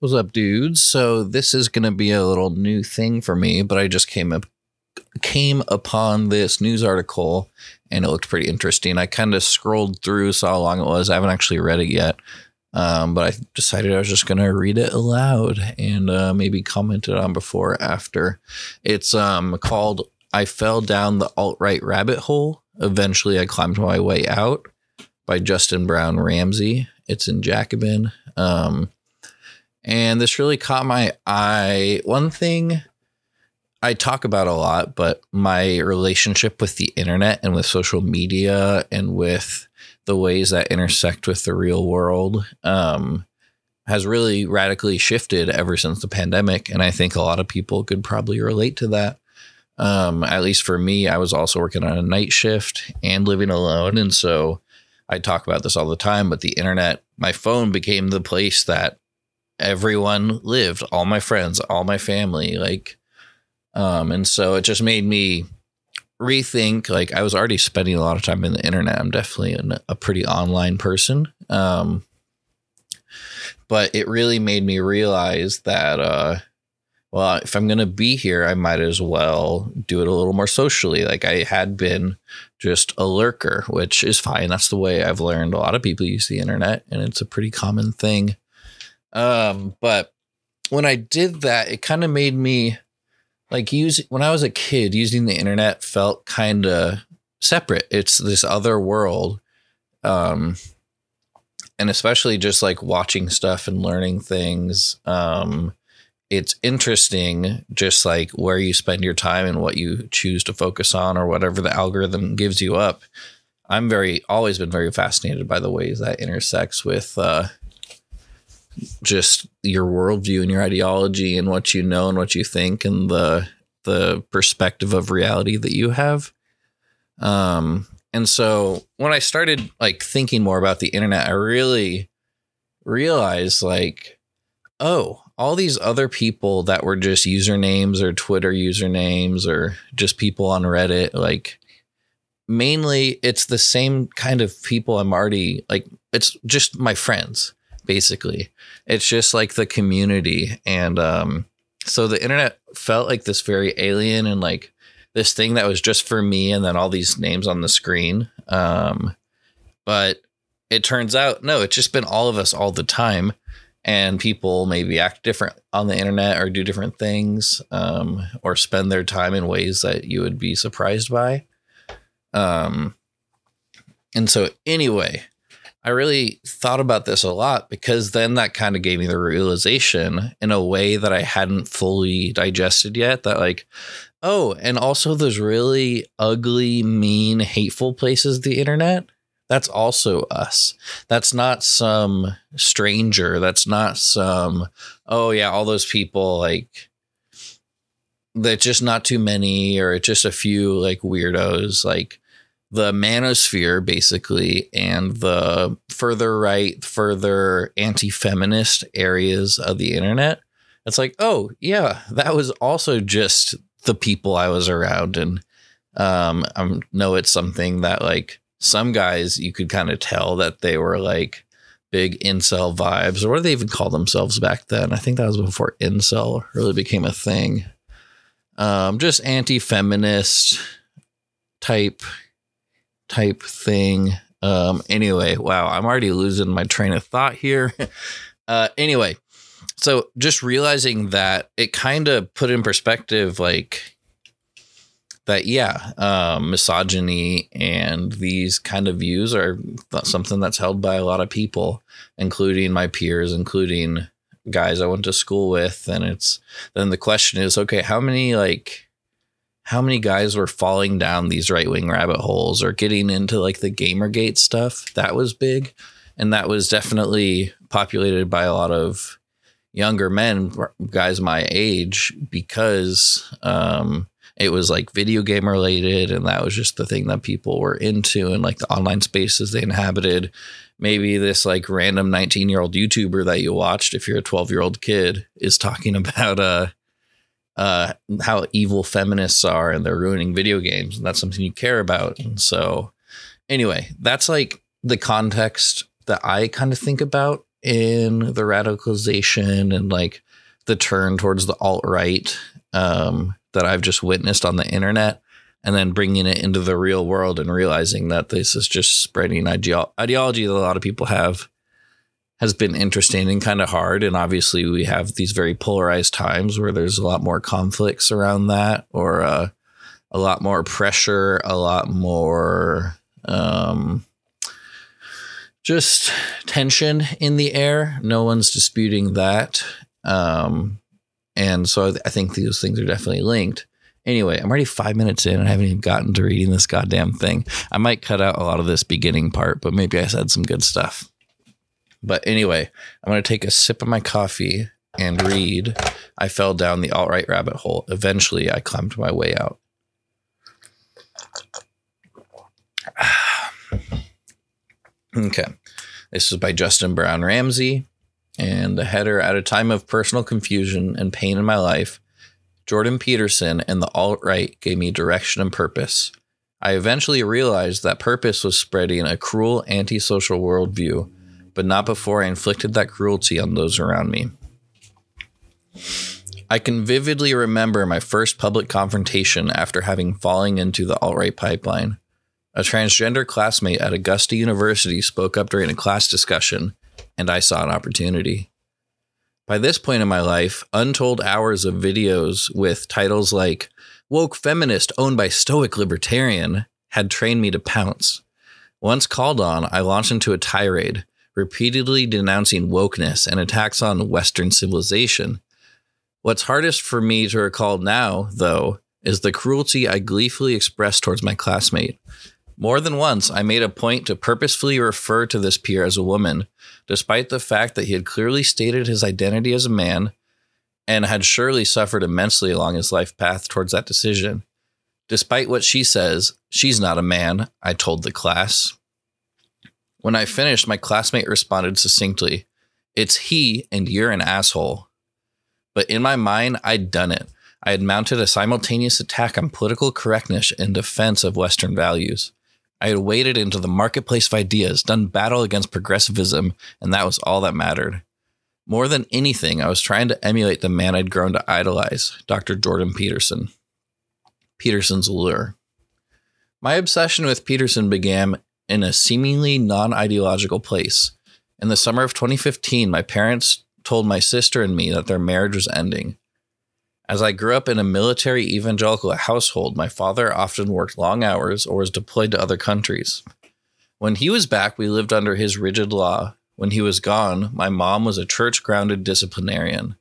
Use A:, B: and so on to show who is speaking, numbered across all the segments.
A: What's up, dudes? So this is gonna be a little new thing for me, but I just came up came upon this news article and it looked pretty interesting. I kind of scrolled through, saw how long it was. I haven't actually read it yet. Um, but I decided I was just gonna read it aloud and uh, maybe comment it on before or after. It's um called I fell down the alt right rabbit hole. Eventually I climbed my way out by Justin Brown Ramsey. It's in Jacobin. Um, and this really caught my eye. One thing I talk about a lot, but my relationship with the internet and with social media and with the ways that intersect with the real world um, has really radically shifted ever since the pandemic. And I think a lot of people could probably relate to that. Um, at least for me, I was also working on a night shift and living alone. And so I talk about this all the time, but the internet, my phone became the place that everyone lived, all my friends, all my family, like um and so it just made me rethink like I was already spending a lot of time in the internet. I'm definitely an, a pretty online person. Um but it really made me realize that uh well, if I'm going to be here, I might as well do it a little more socially. Like I had been just a lurker, which is fine. That's the way I've learned a lot of people use the internet, and it's a pretty common thing. Um, but when I did that, it kind of made me like use when I was a kid, using the internet felt kind of separate. It's this other world. Um, and especially just like watching stuff and learning things. Um, it's interesting just like where you spend your time and what you choose to focus on or whatever the algorithm gives you up. I'm very always been very fascinated by the ways that intersects with uh, just your worldview and your ideology and what you know and what you think and the the perspective of reality that you have. Um, and so when I started like thinking more about the internet, I really realized like, oh, all these other people that were just usernames or Twitter usernames or just people on Reddit, like mainly it's the same kind of people I'm already like, it's just my friends basically. It's just like the community. And um, so the internet felt like this very alien and like this thing that was just for me and then all these names on the screen. Um, but it turns out, no, it's just been all of us all the time. And people maybe act different on the internet or do different things um, or spend their time in ways that you would be surprised by. Um, and so, anyway, I really thought about this a lot because then that kind of gave me the realization in a way that I hadn't fully digested yet that, like, oh, and also those really ugly, mean, hateful places, the internet, that's also us. That's not some stranger. That's not some, oh, yeah, all those people, like, that's just not too many or just a few like weirdos. Like, the manosphere basically and the further right further anti-feminist areas of the internet. It's like oh yeah that was also just the people i was around. And um i know it's something that like some guys you could kind of tell that they were like big incel vibes or what do they even call themselves back then? I think that was before incel really became a thing. Um just anti-feminist type type thing. Um, anyway, wow, I'm already losing my train of thought here. uh, anyway, so just realizing that it kind of put in perspective, like that, yeah, um, misogyny and these kind of views are something that's held by a lot of people, including my peers, including guys I went to school with. And it's then the question is, okay, how many like how many guys were falling down these right wing rabbit holes or getting into like the Gamergate stuff. That was big. And that was definitely populated by a lot of younger men, guys my age, because um, it was like video game related. And that was just the thing that people were into and like the online spaces they inhabited. Maybe this like random 19 year old YouTuber that you watched, if you're a 12 year old kid, is talking about, uh, uh, how evil feminists are and they're ruining video games. And that's something you care about. And so, anyway, that's like the context that I kind of think about in the radicalization and like the turn towards the alt right um, that I've just witnessed on the internet, and then bringing it into the real world and realizing that this is just spreading ideo- ideology that a lot of people have has been interesting and kind of hard. And obviously, we have these very polarized times where there's a lot more conflicts around that, or uh, a lot more pressure, a lot more um, just tension in the air. No one's disputing that. Um, and so I think these things are definitely linked. Anyway, I'm already five minutes in and I haven't even gotten to reading this goddamn thing. I might cut out a lot of this beginning part, but maybe I said some good stuff. But anyway, I'm going to take a sip of my coffee and read. I fell down the alt right rabbit hole. Eventually, I climbed my way out. okay. This is by Justin Brown Ramsey. And the header At a time of personal confusion and pain in my life, Jordan Peterson and the alt right gave me direction and purpose. I eventually realized that purpose was spreading a cruel antisocial worldview, but not before I inflicted that cruelty on those around me. I can vividly remember my first public confrontation after having fallen into the alt right pipeline. A transgender classmate at Augusta University spoke up during a class discussion, and I saw an opportunity. By this point in my life, untold hours of videos with titles like Woke Feminist Owned by Stoic Libertarian had trained me to pounce. Once called on, I launched into a tirade, repeatedly denouncing wokeness and attacks on Western civilization. What's hardest for me to recall now, though, is the cruelty I gleefully expressed towards my classmate. More than once, I made a point to purposefully refer to this peer as a woman, despite the fact that he had clearly stated his identity as a man and had surely suffered immensely along his life path towards that decision. Despite what she says, she's not a man, I told the class. When I finished, my classmate responded succinctly, It's he, and you're an asshole. But in my mind, I'd done it. I had mounted a simultaneous attack on political correctness in defense of Western values. I had waded into the marketplace of ideas, done battle against progressivism, and that was all that mattered. More than anything, I was trying to emulate the man I'd grown to idolize, Dr. Jordan Peterson. Peterson's lure. My obsession with Peterson began in a seemingly non ideological place. In the summer of 2015, my parents told my sister and me that their marriage was ending. As I grew up in a military evangelical household, my father often worked long hours or was deployed to other countries. When he was back, we lived under his rigid law. When he was gone, my mom was a church grounded disciplinarian.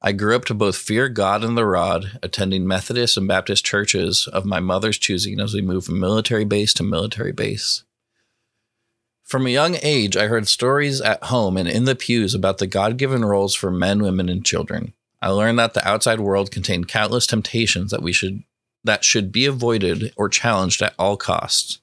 A: I grew up to both fear God and the rod, attending Methodist and Baptist churches of my mother's choosing as we moved from military base to military base. From a young age, I heard stories at home and in the pews about the God given roles for men, women, and children. I learned that the outside world contained countless temptations that we should that should be avoided or challenged at all costs.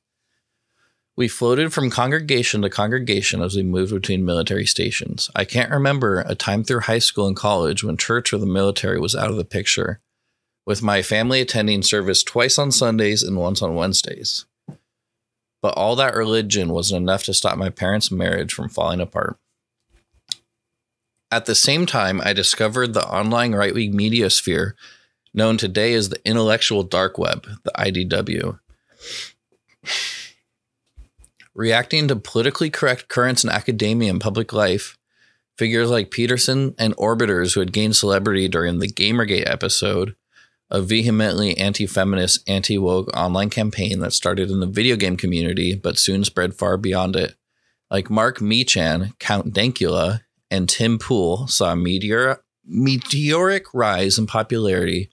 A: We floated from congregation to congregation as we moved between military stations. I can't remember a time through high school and college when church or the military was out of the picture, with my family attending service twice on Sundays and once on Wednesdays. But all that religion wasn't enough to stop my parents' marriage from falling apart. At the same time, I discovered the online right wing media sphere known today as the intellectual dark web, the IDW. Reacting to politically correct currents in academia and public life, figures like Peterson and orbiters who had gained celebrity during the Gamergate episode, a vehemently anti feminist, anti woke online campaign that started in the video game community but soon spread far beyond it, like Mark Meechan, Count Dankula, and Tim Pool saw a meteor, meteoric rise in popularity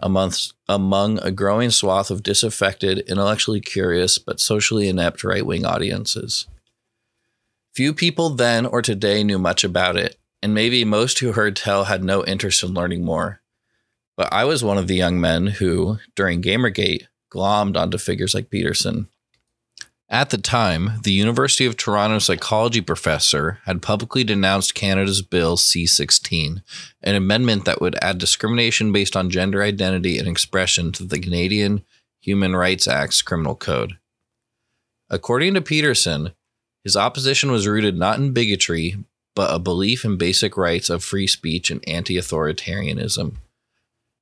A: amongst, among a growing swath of disaffected, intellectually curious, but socially inept right wing audiences. Few people then or today knew much about it, and maybe most who heard tell had no interest in learning more. But I was one of the young men who, during Gamergate, glommed onto figures like Peterson. At the time, the University of Toronto psychology professor had publicly denounced Canada's Bill C 16, an amendment that would add discrimination based on gender identity and expression to the Canadian Human Rights Act's criminal code. According to Peterson, his opposition was rooted not in bigotry, but a belief in basic rights of free speech and anti authoritarianism.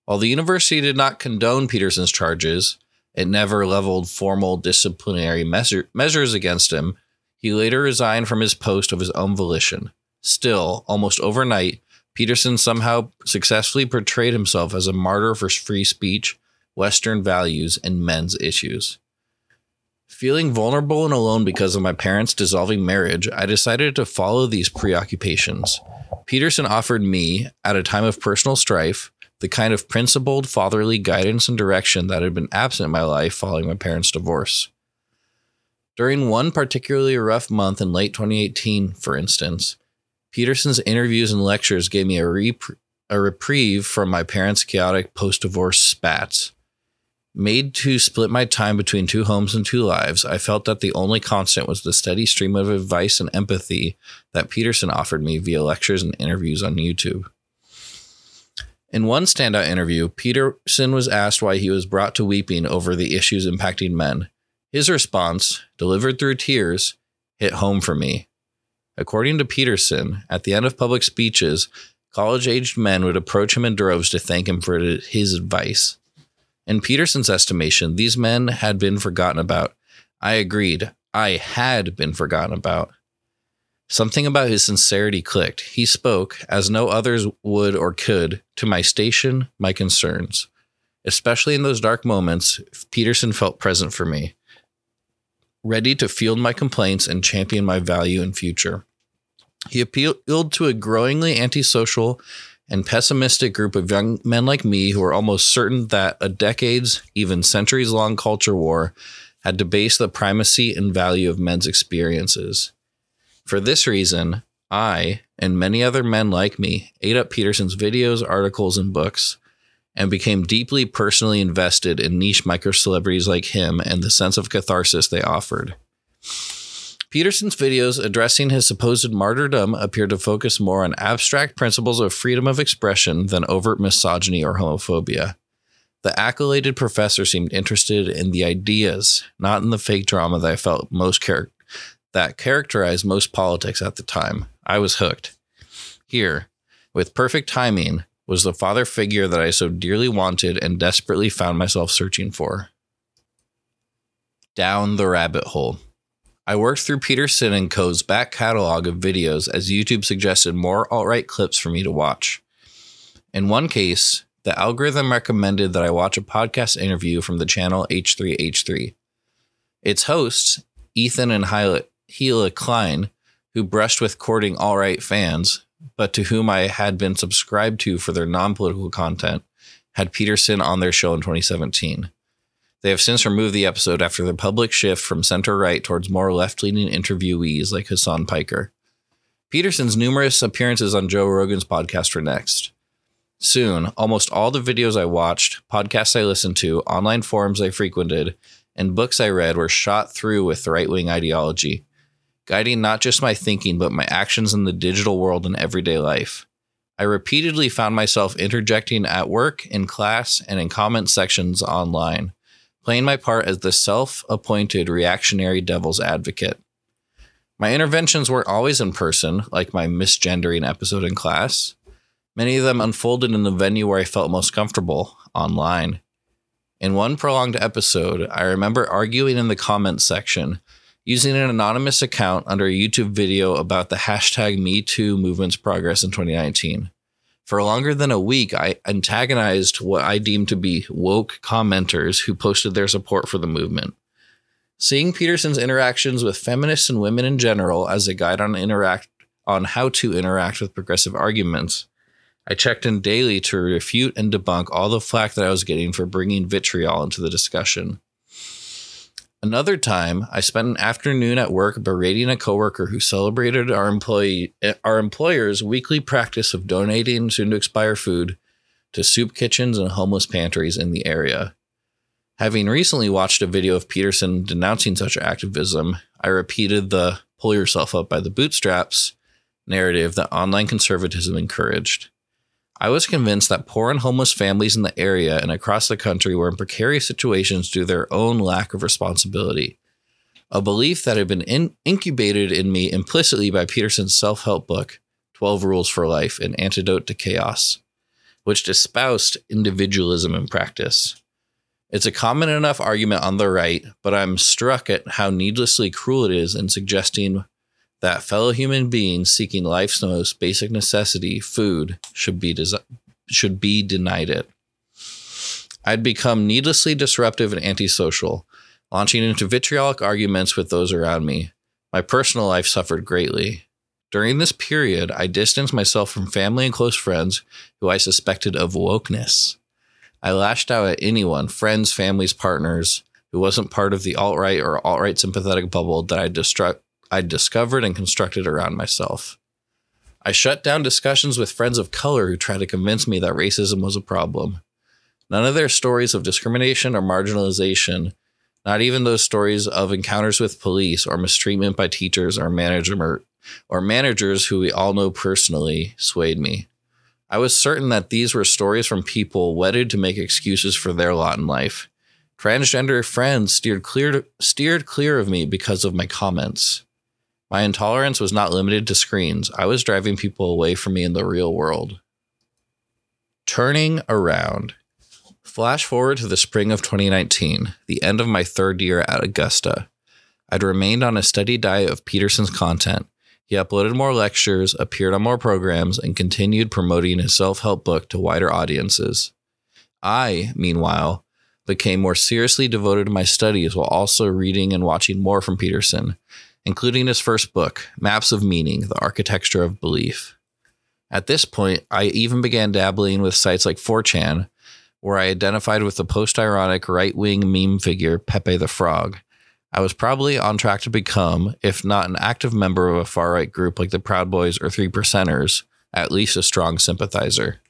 A: While the university did not condone Peterson's charges, it never leveled formal disciplinary measure- measures against him. He later resigned from his post of his own volition. Still, almost overnight, Peterson somehow successfully portrayed himself as a martyr for free speech, Western values, and men's issues. Feeling vulnerable and alone because of my parents' dissolving marriage, I decided to follow these preoccupations. Peterson offered me, at a time of personal strife, the kind of principled fatherly guidance and direction that had been absent in my life following my parents' divorce. During one particularly rough month in late 2018, for instance, Peterson's interviews and lectures gave me a, rep- a reprieve from my parents' chaotic post divorce spats. Made to split my time between two homes and two lives, I felt that the only constant was the steady stream of advice and empathy that Peterson offered me via lectures and interviews on YouTube. In one standout interview, Peterson was asked why he was brought to weeping over the issues impacting men. His response, delivered through tears, hit home for me. According to Peterson, at the end of public speeches, college aged men would approach him in droves to thank him for his advice. In Peterson's estimation, these men had been forgotten about. I agreed. I had been forgotten about. Something about his sincerity clicked. He spoke, as no others would or could, to my station, my concerns. Especially in those dark moments, Peterson felt present for me, ready to field my complaints and champion my value and future. He appealed to a growingly antisocial and pessimistic group of young men like me who were almost certain that a decades, even centuries long culture war had debased the primacy and value of men's experiences. For this reason, I and many other men like me ate up Peterson's videos, articles, and books and became deeply personally invested in niche micro celebrities like him and the sense of catharsis they offered. Peterson's videos addressing his supposed martyrdom appear to focus more on abstract principles of freedom of expression than overt misogyny or homophobia. The accoladed professor seemed interested in the ideas, not in the fake drama that I felt most char- that characterized most politics at the time. I was hooked. Here, with perfect timing, was the father figure that I so dearly wanted and desperately found myself searching for. Down the rabbit hole. I worked through Peterson and Co.'s back catalog of videos as YouTube suggested more alt right clips for me to watch. In one case, the algorithm recommended that I watch a podcast interview from the channel H3H3. Its hosts, Ethan and Hila, Hila Klein, who brushed with courting alt right fans, but to whom I had been subscribed to for their non political content, had Peterson on their show in 2017. They have since removed the episode after the public shift from center right towards more left leaning interviewees like Hasan Piker. Peterson's numerous appearances on Joe Rogan's podcast were next. Soon, almost all the videos I watched, podcasts I listened to, online forums I frequented, and books I read were shot through with right wing ideology guiding not just my thinking, but my actions in the digital world and everyday life. I repeatedly found myself interjecting at work, in class, and in comment sections online, playing my part as the self appointed reactionary devil's advocate. My interventions weren't always in person, like my misgendering episode in class. Many of them unfolded in the venue where I felt most comfortable, online. In one prolonged episode, I remember arguing in the comments section using an anonymous account under a YouTube video about the hashtag MeToo movement's progress in 2019. For longer than a week, I antagonized what I deemed to be woke commenters who posted their support for the movement. Seeing Peterson's interactions with feminists and women in general as a guide on interact on how to interact with progressive arguments, I checked in daily to refute and debunk all the flack that I was getting for bringing vitriol into the discussion. Another time, I spent an afternoon at work berating a coworker who celebrated our employee our employer's weekly practice of donating soon to expire food to soup kitchens and homeless pantries in the area. Having recently watched a video of Peterson denouncing such activism, I repeated the pull yourself up by the bootstraps narrative that online conservatism encouraged. I was convinced that poor and homeless families in the area and across the country were in precarious situations due to their own lack of responsibility. A belief that had been in- incubated in me implicitly by Peterson's self help book, 12 Rules for Life, An Antidote to Chaos, which espoused individualism in practice. It's a common enough argument on the right, but I'm struck at how needlessly cruel it is in suggesting that fellow human beings seeking life's most basic necessity, food, should be should be denied it. I'd become needlessly disruptive and antisocial, launching into vitriolic arguments with those around me. My personal life suffered greatly. During this period, I distanced myself from family and close friends who I suspected of wokeness. I lashed out at anyone, friends, families, partners, who wasn't part of the alt right or alt right sympathetic bubble that I distru- I'd discovered and constructed around myself. I shut down discussions with friends of color who tried to convince me that racism was a problem. None of their stories of discrimination or marginalization, not even those stories of encounters with police or mistreatment by teachers or manager or managers who we all know personally, swayed me. I was certain that these were stories from people wedded to make excuses for their lot in life. Transgender friends steered clear steered clear of me because of my comments. My intolerance was not limited to screens. I was driving people away from me in the real world. Turning around. Flash forward to the spring of 2019, the end of my third year at Augusta. I'd remained on a steady diet of Peterson's content. He uploaded more lectures, appeared on more programs, and continued promoting his self help book to wider audiences. I, meanwhile, became more seriously devoted to my studies while also reading and watching more from Peterson, including his first book, Maps of Meaning The Architecture of Belief. At this point, I even began dabbling with sites like 4chan, where I identified with the post ironic right wing meme figure Pepe the Frog. I was probably on track to become, if not an active member of a far right group like the Proud Boys or Three Percenters, at least a strong sympathizer.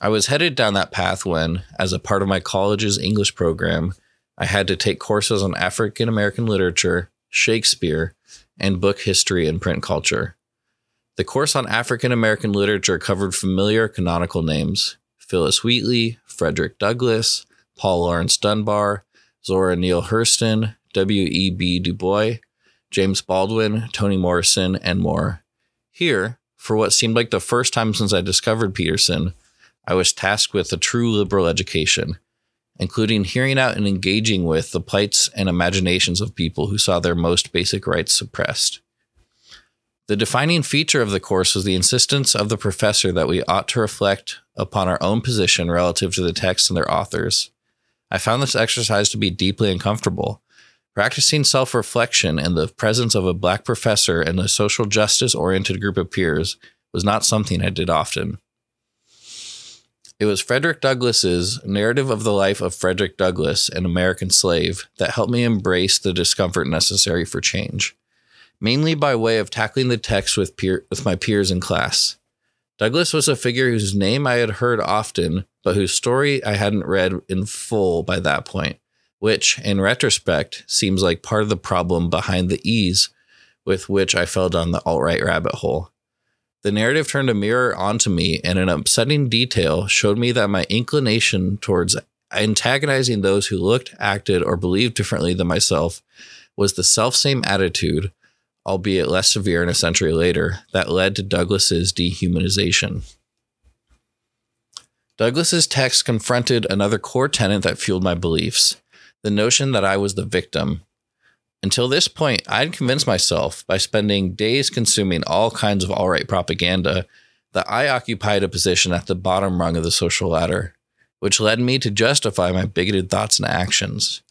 A: I was headed down that path when, as a part of my college's English program, I had to take courses on African American literature, Shakespeare, and book history and print culture. The course on African American literature covered familiar canonical names Phillis Wheatley, Frederick Douglass, Paul Laurence Dunbar, Zora Neale Hurston, W.E.B. Du Bois, James Baldwin, Toni Morrison, and more. Here, for what seemed like the first time since I discovered Peterson, I was tasked with a true liberal education including hearing out and engaging with the plights and imaginations of people who saw their most basic rights suppressed. The defining feature of the course was the insistence of the professor that we ought to reflect upon our own position relative to the text and their authors. I found this exercise to be deeply uncomfortable. Practicing self reflection in the presence of a black professor and a social justice oriented group of peers was not something I did often. It was Frederick Douglass's narrative of the life of Frederick Douglass, an American slave, that helped me embrace the discomfort necessary for change, mainly by way of tackling the text with, peer, with my peers in class. Douglass was a figure whose name I had heard often, but whose story I hadn't read in full by that point, which, in retrospect, seems like part of the problem behind the ease with which I fell down the alt right rabbit hole. The narrative turned a mirror onto me and an upsetting detail showed me that my inclination towards antagonizing those who looked, acted, or believed differently than myself was the self same attitude, albeit less severe and a century later, that led to Douglass's dehumanization. Douglass's text confronted another core tenet that fueled my beliefs the notion that I was the victim, until this point, I'd convinced myself by spending days consuming all kinds of alt right propaganda that I occupied a position at the bottom rung of the social ladder, which led me to justify my bigoted thoughts and actions.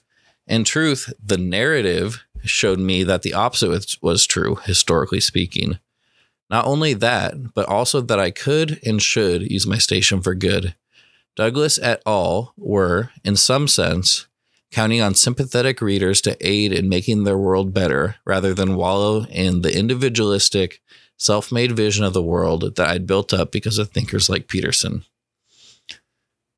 A: In truth, the narrative showed me that the opposite was true, historically speaking. Not only that, but also that I could and should use my station for good. Douglass et al. were, in some sense, counting on sympathetic readers to aid in making their world better rather than wallow in the individualistic, self made vision of the world that I'd built up because of thinkers like Peterson.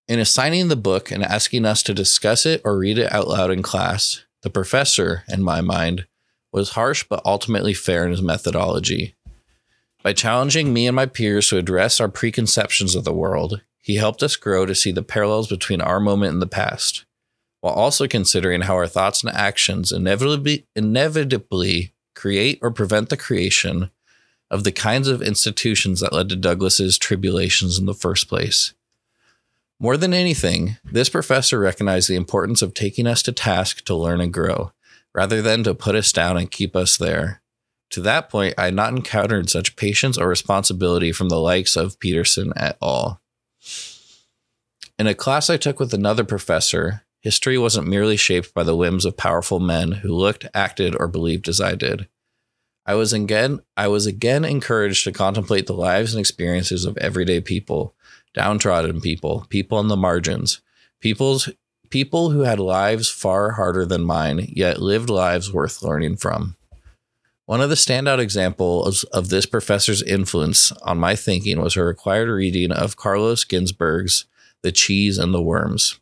A: In assigning the book and asking us to discuss it or read it out loud in class, the professor, in my mind, was harsh but ultimately fair in his methodology. By challenging me and my peers to address our preconceptions of the world, he helped us grow to see the parallels between our moment and the past while also considering how our thoughts and actions inevitably, inevitably create or prevent the creation of the kinds of institutions that led to Douglass's tribulations in the first place. More than anything, this professor recognized the importance of taking us to task to learn and grow, rather than to put us down and keep us there. To that point, I had not encountered such patience or responsibility from the likes of Peterson at all. In a class I took with another professor, history wasn't merely shaped by the whims of powerful men who looked, acted, or believed as I did. I was again I was again encouraged to contemplate the lives and experiences of everyday people, downtrodden people, people on the margins, people's people who had lives far harder than mine, yet lived lives worth learning from. One of the standout examples of this professor's influence on my thinking was her required reading of Carlos Ginzburg's The Cheese and the Worms.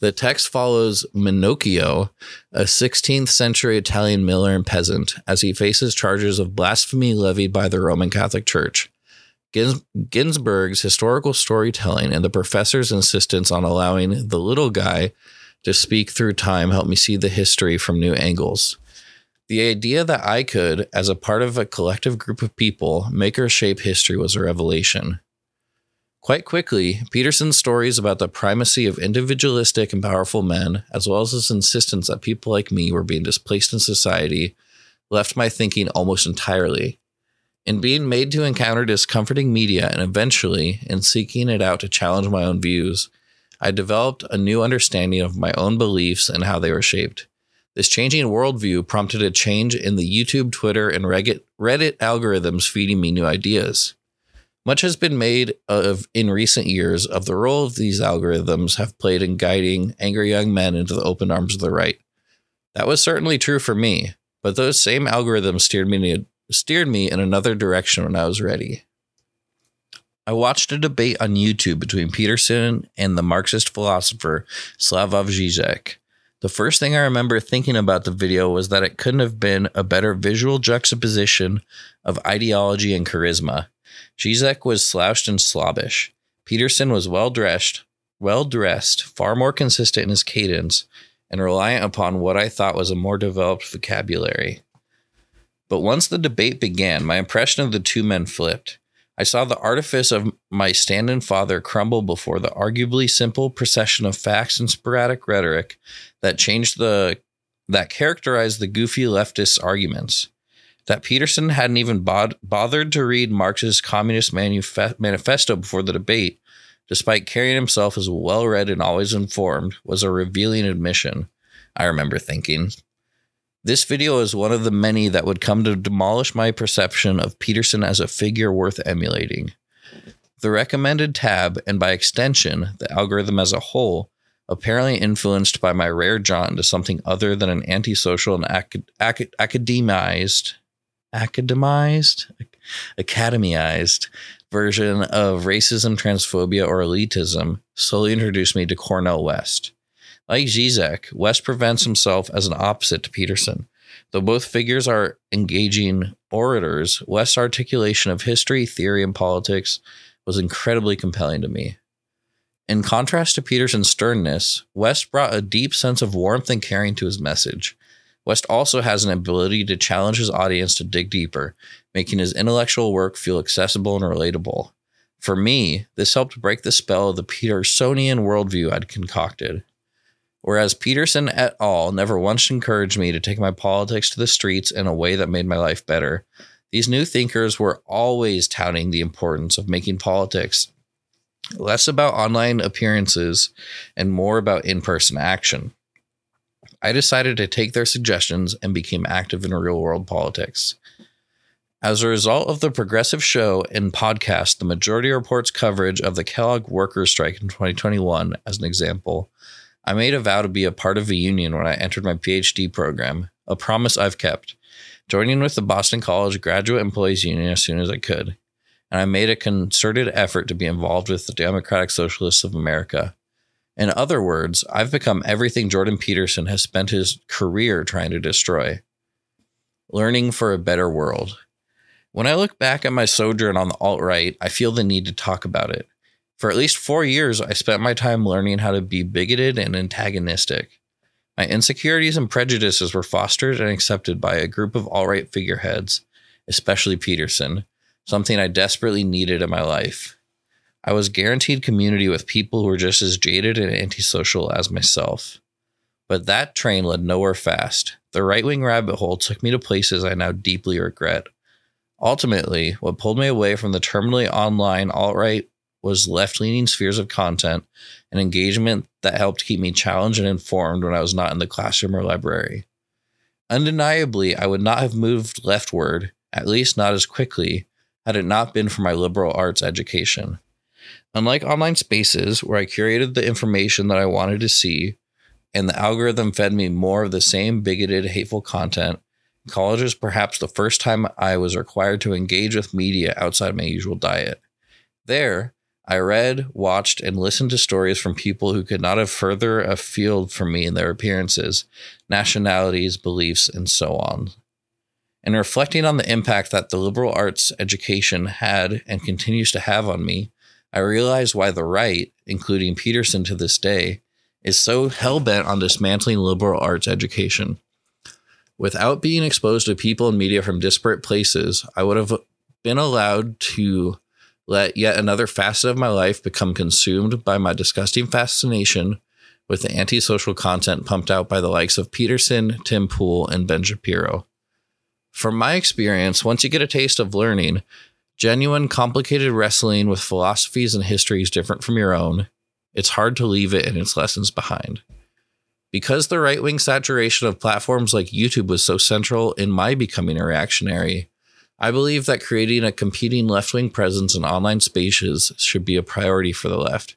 A: The text follows Menocchio, a 16th century Italian miller and peasant, as he faces charges of blasphemy levied by the Roman Catholic Church. Gins- Ginzburg's historical storytelling and the professor's insistence on allowing the little guy to speak through time helped me see the history from new angles. The idea that I could, as a part of a collective group of people, make or shape history was a revelation. Quite quickly, Peterson's stories about the primacy of individualistic and powerful men, as well as his insistence that people like me were being displaced in society, left my thinking almost entirely. In being made to encounter discomforting media and eventually in seeking it out to challenge my own views, I developed a new understanding of my own beliefs and how they were shaped. This changing worldview prompted a change in the YouTube, Twitter, and Reddit, algorithms feeding me new ideas. Much has been made of in recent years of the role of these algorithms have played in guiding angry young men into the open arms of the right. That was certainly true for me, but those same algorithms steered me steered me in another direction when I was ready. I watched a debate on YouTube between Peterson and the Marxist philosopher Slavoj Žižek. The first thing I remember thinking about the video was that it couldn't have been a better visual juxtaposition of ideology and charisma. Žižek was slouched and slobbish. Peterson was well dressed, well dressed, far more consistent in his cadence, and reliant upon what I thought was a more developed vocabulary. But once the debate began, my impression of the two men flipped. I saw the artifice of my stand in father crumble before the arguably simple procession of facts and sporadic rhetoric that changed the that characterized the goofy leftist arguments that Peterson hadn't even bod- bothered to read Marx's Communist Manif- Manifesto before the debate, despite carrying himself as well read and always informed, was a revealing admission. I remember thinking. This video is one of the many that would come to demolish my perception of Peterson as a figure worth emulating. The recommended tab, and by extension, the algorithm as a whole, apparently influenced by my rare jaunt into something other than an antisocial and acad- acad- academized academized, academized version of racism, transphobia, or elitism slowly introduced me to Cornel West. Like Žižek, West presents himself as an opposite to Peterson. Though both figures are engaging orators, West's articulation of history, theory, and politics was incredibly compelling to me. In contrast to Peterson's sternness, West brought a deep sense of warmth and caring to his message. West also has an ability to challenge his audience to dig deeper, making his intellectual work feel accessible and relatable. For me, this helped break the spell of the Petersonian worldview I'd concocted. Whereas Peterson et al. never once encouraged me to take my politics to the streets in a way that made my life better, these new thinkers were always touting the importance of making politics less about online appearances and more about in person action. I decided to take their suggestions and became active in real world politics. As a result of the progressive show and podcast, the Majority Report's coverage of the Kellogg workers' strike in 2021 as an example. I made a vow to be a part of a union when I entered my PhD program, a promise I've kept, joining with the Boston College Graduate Employees Union as soon as I could. And I made a concerted effort to be involved with the Democratic Socialists of America. In other words, I've become everything Jordan Peterson has spent his career trying to destroy. Learning for a better world. When I look back at my sojourn on the alt right, I feel the need to talk about it. For at least four years, I spent my time learning how to be bigoted and antagonistic. My insecurities and prejudices were fostered and accepted by a group of alt right figureheads, especially Peterson, something I desperately needed in my life. I was guaranteed community with people who were just as jaded and antisocial as myself. But that train led nowhere fast. The right wing rabbit hole took me to places I now deeply regret. Ultimately, what pulled me away from the terminally online alt right was left leaning spheres of content and engagement that helped keep me challenged and informed when I was not in the classroom or library. Undeniably, I would not have moved leftward, at least not as quickly, had it not been for my liberal arts education. Unlike online spaces where I curated the information that I wanted to see, and the algorithm fed me more of the same bigoted, hateful content, college was perhaps the first time I was required to engage with media outside my usual diet. There, I read, watched, and listened to stories from people who could not have further afield from me in their appearances, nationalities, beliefs, and so on. And reflecting on the impact that the liberal arts education had and continues to have on me, I realize why the right, including Peterson to this day, is so hell bent on dismantling liberal arts education. Without being exposed to people and media from disparate places, I would have been allowed to let yet another facet of my life become consumed by my disgusting fascination with the antisocial content pumped out by the likes of Peterson, Tim Pool, and Ben Shapiro. From my experience, once you get a taste of learning, genuine, complicated wrestling with philosophies and histories different from your own, it's hard to leave it and its lessons behind. Because the right wing saturation of platforms like YouTube was so central in my becoming a reactionary, I believe that creating a competing left wing presence in online spaces should be a priority for the left.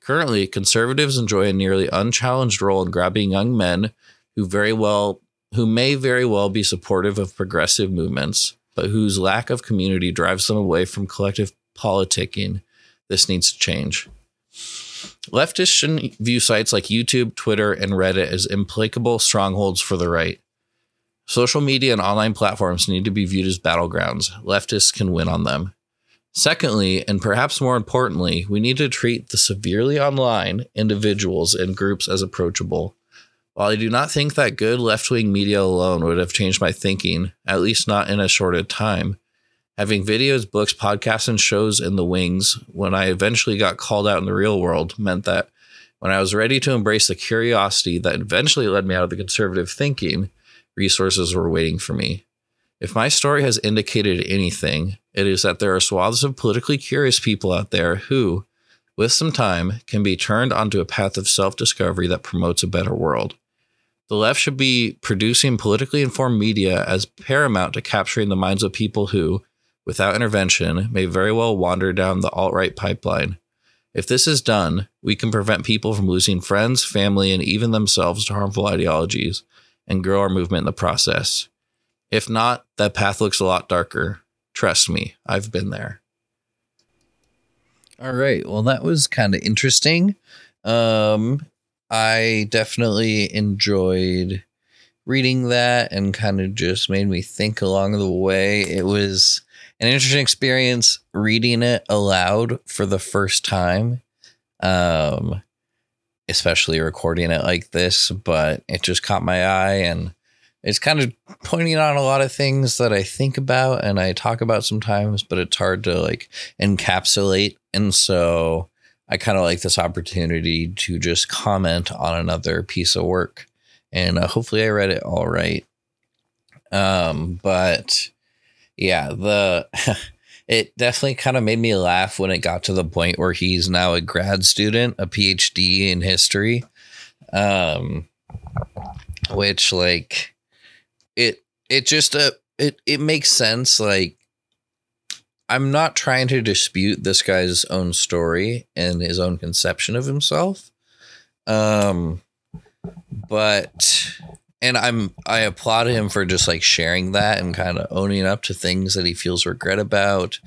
A: Currently, conservatives enjoy a nearly unchallenged role in grabbing young men who very well who may very well be supportive of progressive movements, but whose lack of community drives them away from collective politicking. This needs to change. Leftists shouldn't view sites like YouTube, Twitter, and Reddit as implacable strongholds for the right. Social media and online platforms need to be viewed as battlegrounds. Leftists can win on them. Secondly, and perhaps more importantly, we need to treat the severely online individuals and groups as approachable. While I do not think that good left wing media alone would have changed my thinking, at least not in a shorted time, Having videos, books, podcasts, and shows in the wings when I eventually got called out in the real world meant that when I was ready to embrace the curiosity that eventually led me out of the conservative thinking, resources were waiting for me. If my story has indicated anything, it is that there are swaths of politically curious people out there who, with some time, can be turned onto a path of self discovery that promotes a better world. The left should be producing politically informed media as paramount to capturing the minds of people who, without intervention, may very well wander down the alt right pipeline. If this is done, we can prevent people from losing friends, family, and even themselves to harmful ideologies and grow our movement in the process. If not, that path looks a lot darker. Trust me, I've been there. All right. Well, that was kind of interesting. Um, I definitely enjoyed reading that and kind of just made me think along the way. It was an interesting experience reading it aloud for the first time. Um, especially recording it like this, but it just caught my eye and it's kind of pointing out a lot of things that I think about and I talk about sometimes, but it's hard to like encapsulate. And so I kind of like this opportunity to just comment on another piece of work. And uh, hopefully I read it all right. Um, but yeah, the it definitely kind of made me laugh when it got to the point where he's now a grad student, a PhD in history. Um which like it it just uh it it makes sense like I'm not trying to dispute this guy's own story and his own conception of himself. Um but and I'm I applaud him for just like sharing that and kind of owning up to things that he feels regret about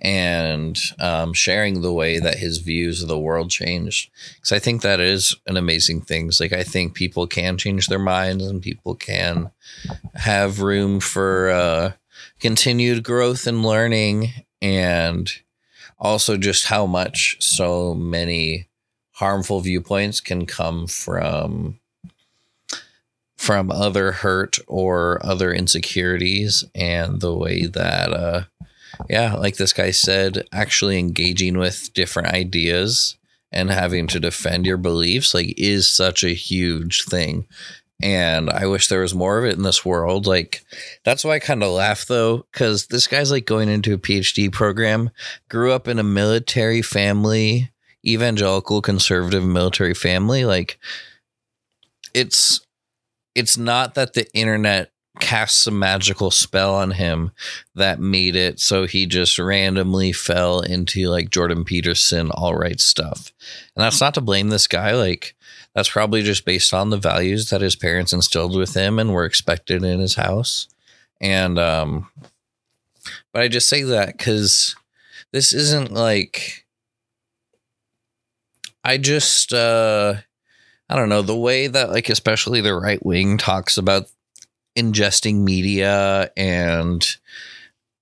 A: and um, sharing the way that his views of the world changed because I think that is an amazing thing. It's like I think people can change their minds and people can have room for uh, continued growth and learning and also just how much so many harmful viewpoints can come from from other hurt or other insecurities and the way that uh yeah like this guy said actually engaging with different ideas and having to defend your beliefs like is such a huge thing and i wish there was more of it in this world. Like that's why i kind of laugh though because this guy's like going into a phd program grew up in a military family evangelical conservative military family like it's it's not that the internet cast some magical spell on him that made it so he just randomly fell into like Jordan Peterson alt-right stuff. And that's not to blame this guy like that's probably just based on the values that his parents instilled with him and were expected in his house. And um but I just say that cuz this isn't like I just uh I don't know the way that like especially the right wing talks about ingesting media and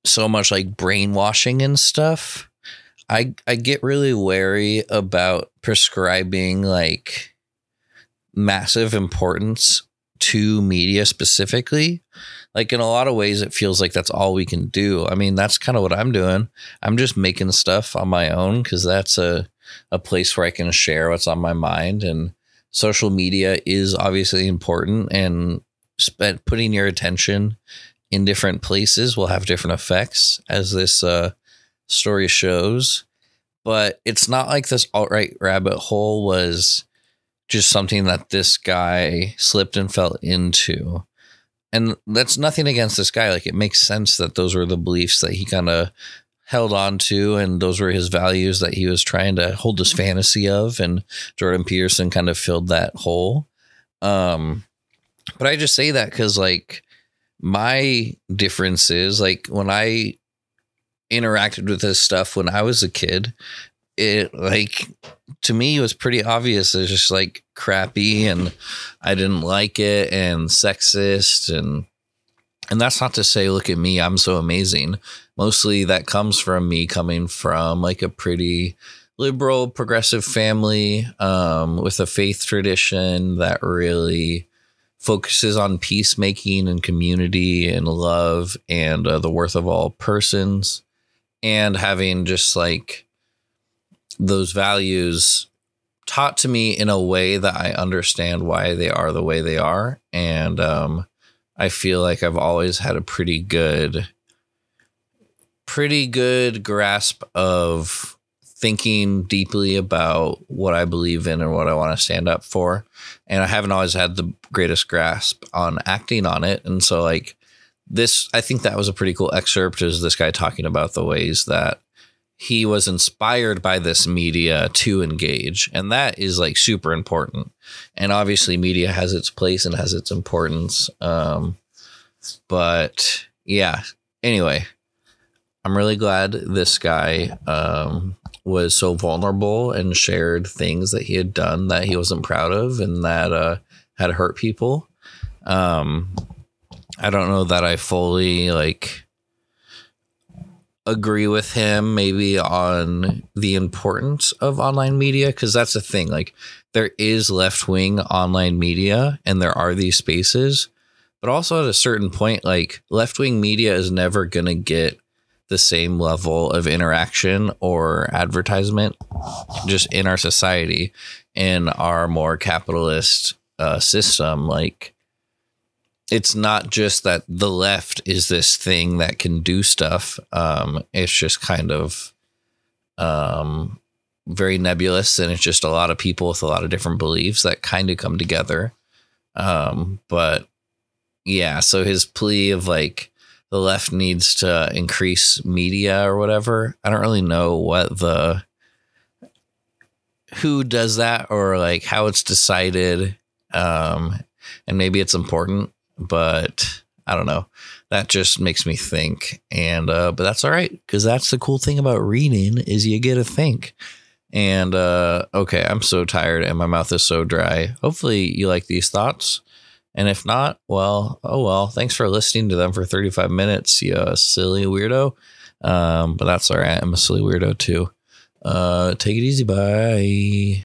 A: so much like brainwashing and stuff. I I get really wary about prescribing like massive importance to media specifically. Like in a lot of ways it feels like that's all we can do. I mean, that's kind of what I'm doing. I'm just making stuff on my own cuz that's a a place where I can share what's on my mind and social media is obviously important and spent putting your attention in different places will have different effects as this uh, story shows. But it's not like this alt-right rabbit hole was just something that this guy slipped and fell into. And that's nothing against this guy. Like it makes sense that those were the beliefs that he kind of held on to and those were his values that he was trying to hold this fantasy of and jordan peterson kind of filled that hole. Um but i just say that because like my difference is like when i interacted with this stuff when i was a kid it like to me it was pretty obvious it's just like crappy and i didn't like it and sexist and and that's not to say look at me i'm so amazing. Mostly that comes from me coming from like a pretty liberal progressive family um, with a faith tradition that really focuses on peacemaking and community and love and uh, the worth of all persons and having just like those values taught to me in a way that I understand why they are the way they are. And um, I feel like I've always had a pretty good pretty good grasp of thinking deeply about what I believe in and what I want to stand up for. And I haven't always had the greatest grasp on acting on it. And so, like, this, I think that was a pretty cool excerpt is this guy talking about the ways that he was inspired by this media to engage. And that is like super important. And obviously, media has its place and has its importance. Um, but yeah, anyway, I'm really glad this guy um, was so vulnerable and shared things that he had done that he wasn't proud of and that uh, had hurt people. Um, I don't know that I fully like agree with him maybe on the importance of online media because that's the thing like there is left-wing online media and there are these spaces but also at a certain point like left-wing media is never going to get the same level of interaction or advertisement just in our society in our more capitalist uh, system like it's not just that the left is this thing that can do stuff um, it's just kind of um, very nebulous and it's just a lot of people with a lot of different beliefs that kind of come together. Um, but yeah so his plea of like the left needs to increase media or whatever. I don't really know what the who does that or like how it's decided. Um, and maybe it's important, but I don't know. That just makes me think. And uh, but that's all right because that's the cool thing about reading is you get to think. And uh, okay, I'm so tired and my mouth is so dry. Hopefully you like these thoughts. And if not, well, oh well. Thanks for listening to them for 35 minutes, you silly weirdo. Um, but that's all right. I'm a silly weirdo too. Uh, take it easy. Bye.